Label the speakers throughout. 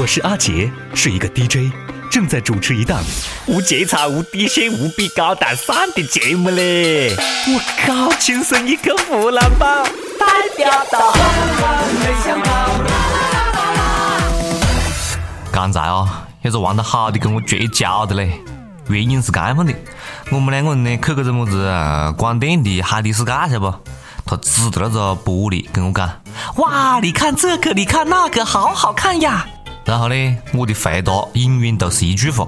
Speaker 1: 我是阿杰，是一个 DJ，正在主持一档
Speaker 2: 无节操、无底线、无比高大上的节目嘞！我靠，亲生一个湖南宝，代表到。
Speaker 3: 刚才啊，有个玩得好的跟我绝交的嘞，原因是这样的，我们两个人呢去个子么子广电的海底世界，晓得不？他指着那个玻璃跟我讲：“
Speaker 2: 哇，你看这个，你看那个，好好看呀！”
Speaker 3: 然后呢，我的回答永远都是一句话：“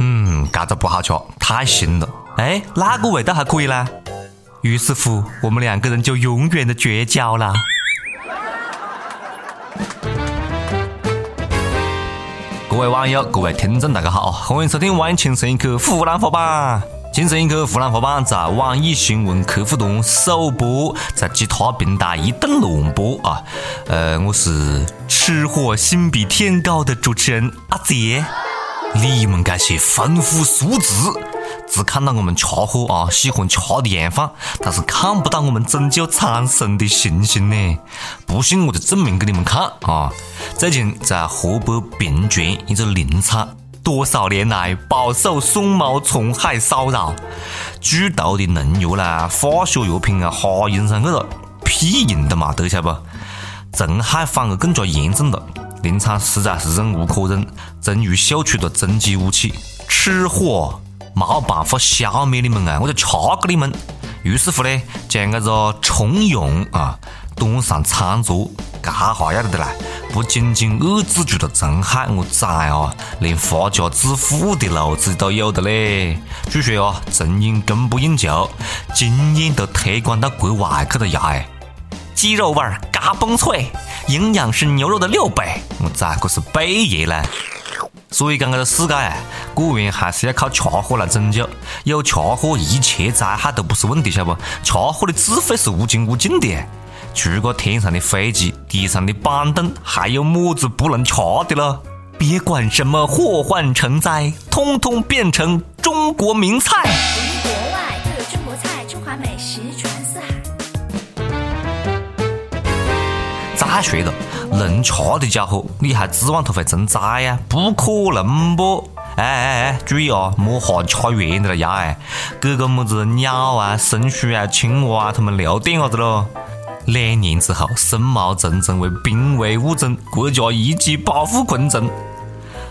Speaker 3: 嗯，这个不好吃，太腥了。”
Speaker 2: 哎，哪个味道还可以呢？
Speaker 3: 于是乎，我们两个人就永远的绝交了。各位网友，各位听众，大家好，欢迎收听《网易轻松一刻湖南话版》。轻松一刻湖南话版在网易新闻客户端首播，在其他平台一顿乱播啊！呃，我是吃货心比天高的主持人阿杰。你们这些丰富素质，只看到我们吃货啊喜欢吃的样范，但是看不到我们拯救苍生的信心呢。不信我就证明给你们看啊！最近在河北平泉一个林场。多少年来饱受松毛虫害骚扰，剧毒的农药啦、化学药品啊，哈用上去了，屁用都没得，晓得不？虫害反而更加严重了。林场实在是忍无可忍，终于秀出了终极武器——吃货，没办法消灭你们啊，我就吃给你们。于是乎呢，将这个虫蛹啊端上餐桌。这下要得的啦！不仅仅遏制住了虫害，我崽啊，连发家致富的路子都有的嘞！据说啊，虫蛹供不应求，经验都推广到国外去了呀！哎，
Speaker 2: 鸡肉味儿嘎嘣脆，营养是牛肉的六倍，
Speaker 3: 我崽可是贝爷嘞！所以讲这个世界啊，果然还是要靠吃货来拯救。有吃货，一切灾害都不是问题，晓得不？吃货的智慧是无穷无尽的。除了天上的飞机、地上的板凳，还有么子不能吃的了？
Speaker 2: 别管什么祸患成灾，通通变成中国名菜。国外都有中国菜，中华美食传四海。
Speaker 3: 再说了，能吃的家伙，你还指望它会成灾呀？不可能不！哎哎哎，注意哦，莫哈吃远的了呀！哎，给个么子鸟啊、松鼠啊、青蛙啊，他们留点下子喽。两年之后，松毛虫成为濒危物种，国家一级保护昆虫。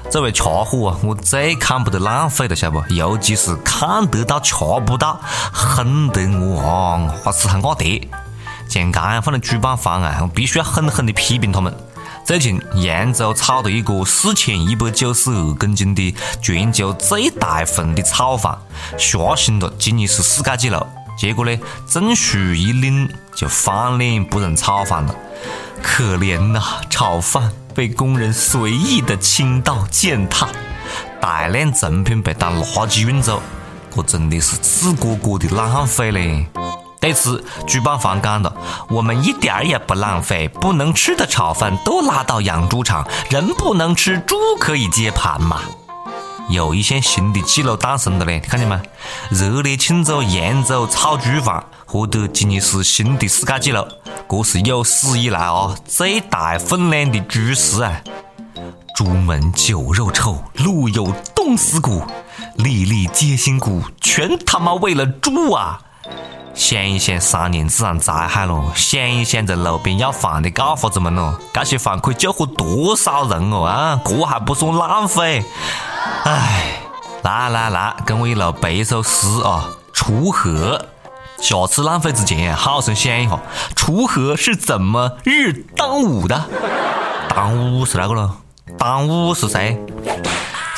Speaker 3: 作为吃货啊，我最看不得浪费的，晓得不？尤其是看得到吃不到，恨得我啊，花痴喊阿爹！像这样的主办方啊，我必须要狠狠的批评他们。最近，扬州炒了一个四千一百九十二公斤的全球最大份的炒饭，刷新了吉尼斯世界纪录。结果呢，证书一领就翻脸不认炒饭了，可怜呐！炒饭被工人随意的倾倒践踏，大量成品被当垃圾运走，这真的是赤果果的浪费嘞！对此，主办方讲了：“我们一点儿也不浪费，不能吃的炒饭都拉到养猪场，人不能吃，猪可以接盘嘛。”又一项新的纪录诞生了嘞，看见没？热烈庆祝扬州炒猪饭获得吉尼斯新的世界纪录，这是有史以来啊最大分量的猪食啊！朱门酒肉臭，路有冻死骨，粒粒皆辛苦，全他妈为了猪啊！想一想三年自然灾害咯，想一想在路边要饭的告发子们咯，这些饭可以救活多少人哦啊！这还不算浪费。唉，来来来，跟我一路背一首诗啊！锄禾，下次浪费之前好生想一下，锄禾是怎么日当午的？当午是哪个咯？当午是谁？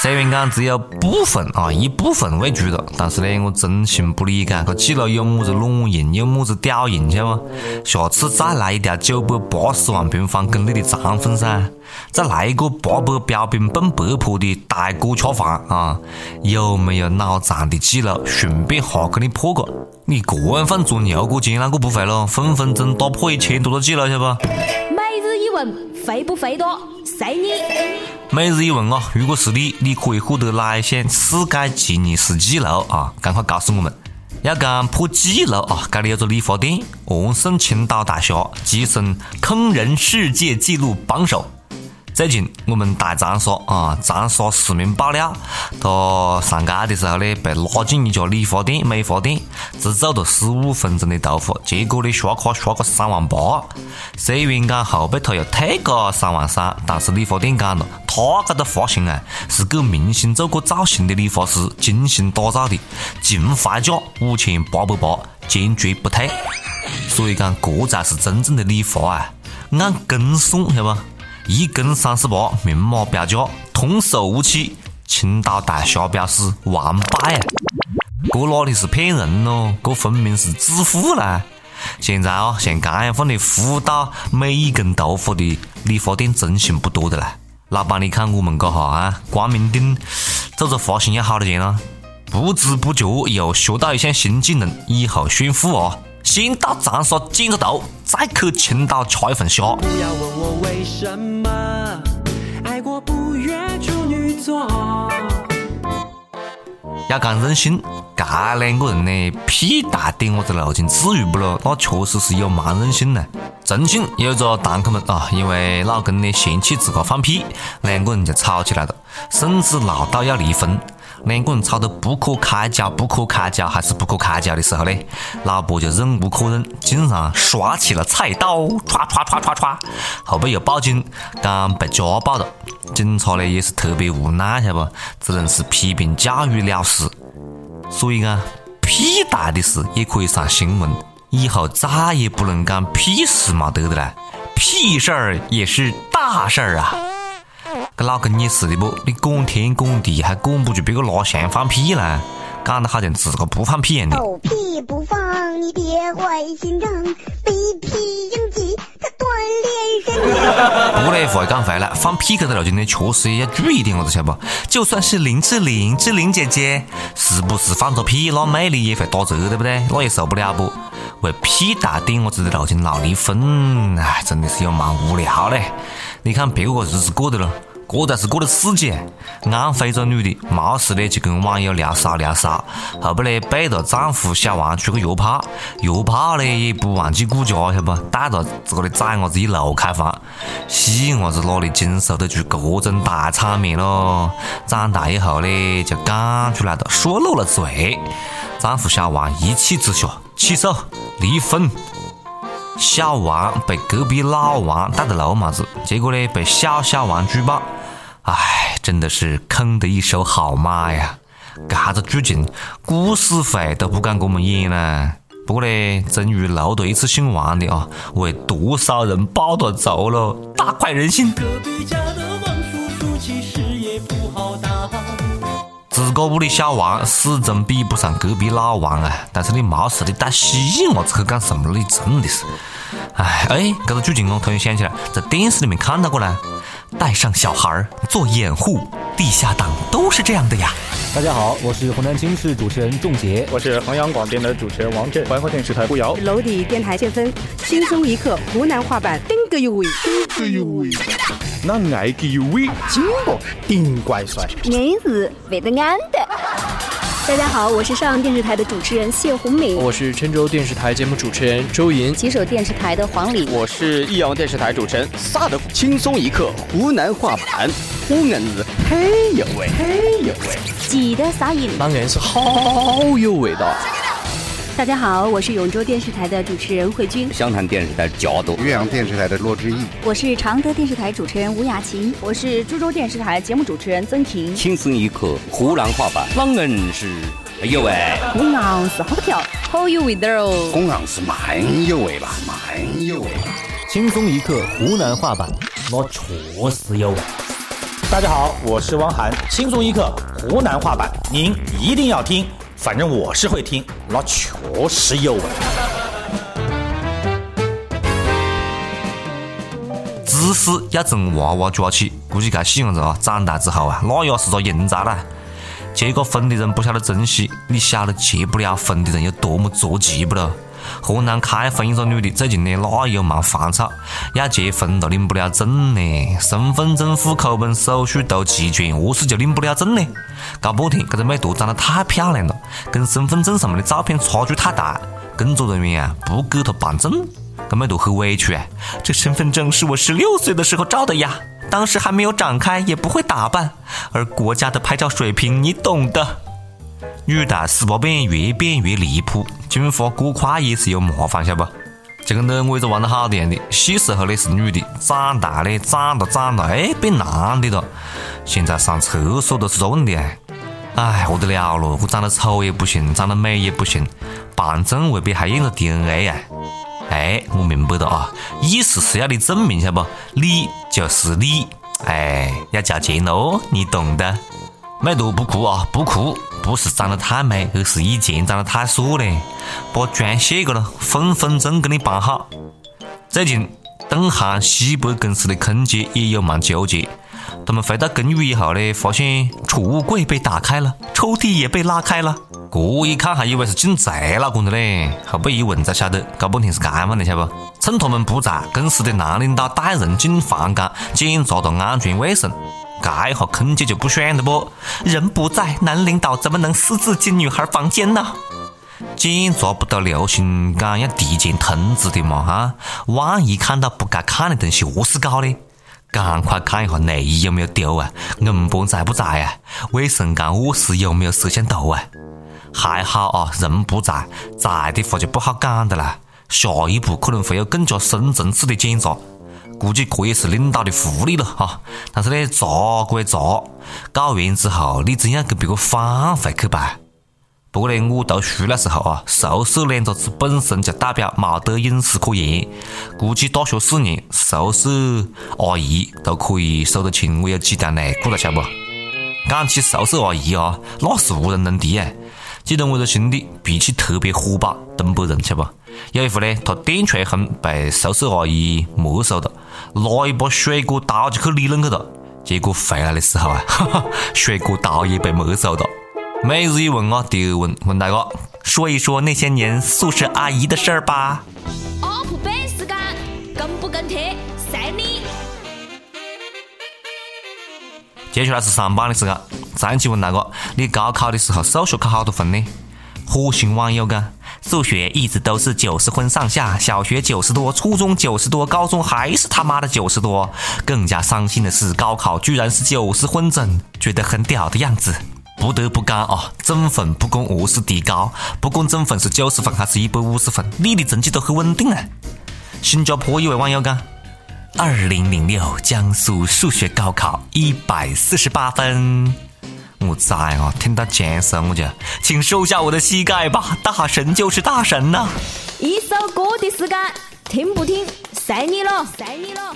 Speaker 3: 虽然讲只有部分啊一部分喂猪了，但是呢，我真心不理解这记录有么子卵用，有么子屌用，晓得不？下次再来一条九百八十万平方公里的长份噻，再来一个八百标兵奔北坡的大锅吃饭啊！有没有脑残的记录？顺便哈给你破个！你这样放做牛角尖，那个不会咯？分分钟打破一千多个记录，晓得不？
Speaker 4: 每日一问，肥不肥多？随你。
Speaker 3: 每日一问啊，如果是你，你可以获得哪一项世界吉尼斯纪录啊？赶快告诉我们！要讲破纪录啊，这里有个理发店，完胜青岛大学跻身坑人世界纪录榜首。最近我们大长沙啊，长沙市民爆料，他上街的时候呢，被拉进一家理发店、美发店，只做了十五分钟的头发，结果呢，刷卡刷个三万八。虽然讲后背他又退个三万三，但是理发店讲了，他这个发型啊，是给明星做过造型的理发师精心打造的，净回价五千八百八，坚决不退。所以讲，这才是真正的理发啊，按根算，晓得不？一根三十八，明码标价，童叟无欺。青岛大虾表示完败啊！这哪里是骗人咯？这分明是致富啦！现在啊，像这样放的服务到每一根头发的理发店，真心不多的啦。老板，你看我们这哈啊，光明顶做个发型要好多钱啊！不知不觉又学到一项新技能，以后炫富啊！先到长沙剪个头，再去青岛吃一份虾。不要问我为什么爱过不约处女座。要讲任性，这两个人呢，屁大点我子路径，至于不咯？那确实是有蛮任性呢。重庆有个堂客们啊，因为老公呢嫌弃自个放屁，两个人就吵起来了，甚至闹到要离婚。两个人吵得不可开交，不可开交，还是不可开交的时候呢，老婆就忍无可忍，竟然耍起了菜刀，唰唰唰唰唰，后背又报警，讲被家暴了。警察呢也是特别无奈，晓得不？只能是批评教育了事。所以啊，屁大的事也可以上新闻，以后再也不能讲屁事没得的了，屁事儿也是大事儿啊！跟老公也是的不？你管天管地，还管不住别个拉翔放屁呢？讲得好像自个不放屁一样的。狗屁不放，你别坏心肠，被屁应急，它锻炼身体。不嘞，话讲回来，放屁这个路径呢，确实也要注意点，我子晓得不？就算是林志玲，志玲姐姐，时不时放个屁，那魅力也会打折，对不对？那也受不了不？为屁大点我子的路径闹离婚，哎，真的是有蛮无聊嘞。你看别个个日子过的了。这才是过得刺激。安徽这女的没事呢，就跟网友聊骚聊骚，后背呢背着丈夫小王出去约炮，约炮呢也不忘记顾家，晓不？带着自个的崽伢子一路开房，细伢子哪里经受得住这种大场面咯？长大以后呢，就讲出来了，说漏了嘴。丈夫小王一气之下起诉离婚。小王被隔壁老王带的绿帽子，结果呢被小小王举报。唉，真的是坑得一手好马呀！这个剧情，故事会都不敢给我们演了。不过呢，终于录到一次姓王的啊，为多少人报了仇了，大快人心。隔壁家的王叔叔其实也不好。自个屋里小王始终比不上隔壁老王啊！但是你没事，你带细伢子去干什么？你真的是，唉哎，这个剧情我突然想起来，在电视里面看到过呢。带上小孩做掩护，地下党都是这样的呀。
Speaker 5: 大家好，我是湖南经视主持人仲杰，
Speaker 6: 我是衡阳广电的主持人王震，
Speaker 7: 怀化电视台胡瑶，
Speaker 8: 娄底电台建芬，轻松一刻湖南话版，顶个有味，
Speaker 9: 顶个有味，那爱个有味，
Speaker 10: 金箔顶怪帅，
Speaker 11: 硬是为得安的。大家好，我是上阳电视台的主持人谢红敏，
Speaker 12: 我是郴州电视台节目主持人周莹，
Speaker 13: 吉首电视台的黄礼，
Speaker 14: 我是益阳电视台主持人萨德福，轻松一刻湖南话版，我硬是很有味，很有味，
Speaker 13: 记得撒盐，
Speaker 12: 当然是好有味道。
Speaker 11: 大家好，我是永州电视台的主持人慧君，
Speaker 15: 湘潭电视台嘉朵，
Speaker 16: 岳阳电视台的骆志毅，
Speaker 17: 我是常德电视台主持人吴雅琴，
Speaker 18: 我是株洲电视台节目主持人曾婷。
Speaker 15: 轻松一刻湖南话版，我硬是哎呦喂，
Speaker 17: 我硬是好跳，
Speaker 13: 好有味道哦，
Speaker 16: 我硬是蛮有味吧，蛮有味。
Speaker 5: 轻松一刻湖南话版，我确实有味。
Speaker 19: 大家好，我是汪涵，轻松一刻湖南话版，您一定要听。反正我是会听，那确实有味。
Speaker 3: 知识要从娃娃抓起，估计这细伢子啊，长大之后啊，那也是个人才啦。结过婚的人不晓得珍惜，你晓得结不了婚的人有多么着急不咯？河南开封一个女的最近呢，那有蛮烦躁，要结婚都领不了证呢，身份证、户口本手续都齐全，何是就领不了证呢？搞半天，这个美图长得太漂亮了，跟身份证上面的照片差距太大，工作人员啊不给她办证，这美图很委屈啊，这身份证是我十六岁的时候照的呀，当时还没有长开，也不会打扮，而国家的拍照水平你懂的。女大十八变，越变越离谱，进化过快也是有麻烦，晓得不？就跟那我一个玩得好的样的，小时候的是女的，长大的长了长了，哎，变男的了。现在上厕所都是个问题哎，哎，我得了了，我长得丑也不行，长得美也不行，办证未必还验个 DNA 啊。哎，我明白了啊，意思是要你证明晓不？你就是你，哎，要交钱喽，你懂的。美图不哭啊，不哭，不是长得太美，而是以前长得太帅嘞。把妆卸个了，分分钟给你办好。最近，东航西北公司的空姐也有蛮纠结。他们回到公寓以后呢，发现储物柜被打开了，抽屉也被拉开了。这一看还以为是进贼了公的嘞，后背一问才晓得，搞半天是干嘛的，晓得不？趁他们不在，公司的男领导带人进房间检查了安全卫生。这一下空姐就不爽了不？人不在，男领导怎么能私自进女孩房间呢？检查不都流行讲要提前通知的嘛哈？万一看到不该看的东西，何是搞呢？赶快看一下内衣有没有丢啊，硬盘在不在啊？卫生间卧室有没有摄像头啊？还好啊，人不在，在的话就不好讲的啦。下一步可能会有更加深层次的检查。估计这也是领导的福利了哈，但是呢，查归查，搞完之后你怎样给别个返回去吧？不过呢，我读书那时候啊，宿舍两个字本身就代表没得隐私可言。估计大学四年，宿舍阿姨都可以数得清我有几条内裤了，晓不？讲起宿舍阿姨啊，那是无人能敌啊！记得我个兄弟脾气特别火爆，东北人，晓不？有一回呢，他电吹风被宿舍阿姨没收了，拿一把水果刀就去理论去了。结果回来的时候啊，哈哈，水果刀也被没收了。每日一问啊，第二问问大哥，说一说那些年宿舍阿姨的事儿吧。
Speaker 4: 阿普贝时间跟不跟贴，随你。
Speaker 3: 接下来是上班的时间，上期问大家，你高考的时候数学考好多分呢？火星网友讲。数学一直都是九十分上下，小学九十多，初中九十多，高中还是他妈的九十多。更加伤心的是，高考居然是九十分整，觉得很屌的样子。不得不讲啊，总分不管何时提高，不管总分是九十分还是一百五十分，你的成绩都很稳定啊。新加坡一位网友讲，二零零六江苏数学高考一百四十八分。我在啊！听到枪声我就，请收下我的膝盖吧！大神就是大神呐！
Speaker 4: 一首歌的时间，听不听随你了，随你了。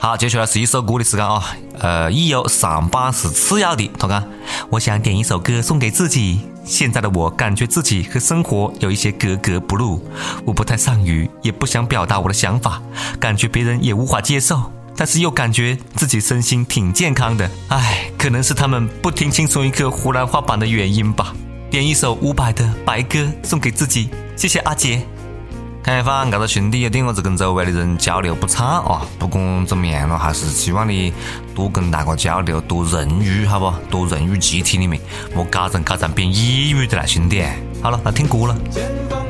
Speaker 3: 好，接下来是一首歌的时间啊！呃，一有上班是次要的，他讲，我想点一首歌送给自己。现在的我感觉自己和生活有一些格格不入，我不太善于，也不想表达我的想法，感觉别人也无法接受。但是又感觉自己身心挺健康的，唉，可能是他们不听轻松一刻湖南话版的原因吧。点一首伍佰的《白鸽》送给自己，谢谢阿杰。看方这个兄弟有点子跟周围的人交流不畅啊，不管怎么样了，还是希望你多跟大家交流，多融入，好不？多融入集体里面，莫搞成搞成变抑郁的了，兄弟。好了，来听歌了。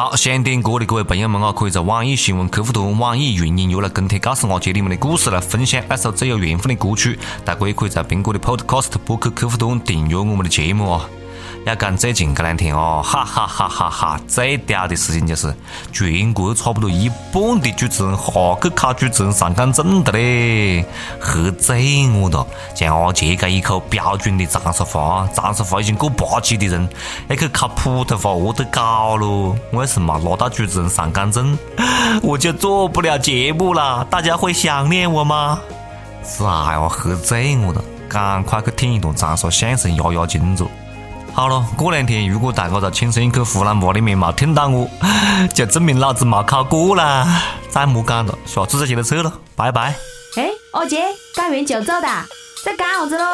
Speaker 3: 好，想点歌的各位朋友们啊，可以在网易新闻客户端、网易云音乐来跟帖告诉阿杰你们的故事，来分享那首最有缘分的歌曲。大家也可以在苹果的 Podcast 播客客户端订阅我们的节目啊。要讲最近这两天哦，哈哈哈哈哈！最屌的事情就是全国差不多一半的主持人哈去考主持人上岗证的嘞，喝醉我了！像阿杰这一口标准的长沙话，长沙话已经过八级的人，要去考普通话，我得搞咯！我要是没拿到主持人上岗证，我就做不了节目了。大家会想念我吗？是啊哟，喝醉我了，赶快去听一段长沙相声压压惊着。好了，过两天如果大家在轻松一刻湖南话里面没听到我，就证明老子没考过啦！再莫讲了，下次再接着扯了，拜拜。
Speaker 4: 哎，二姐，干完就走哒，在干啥子咯？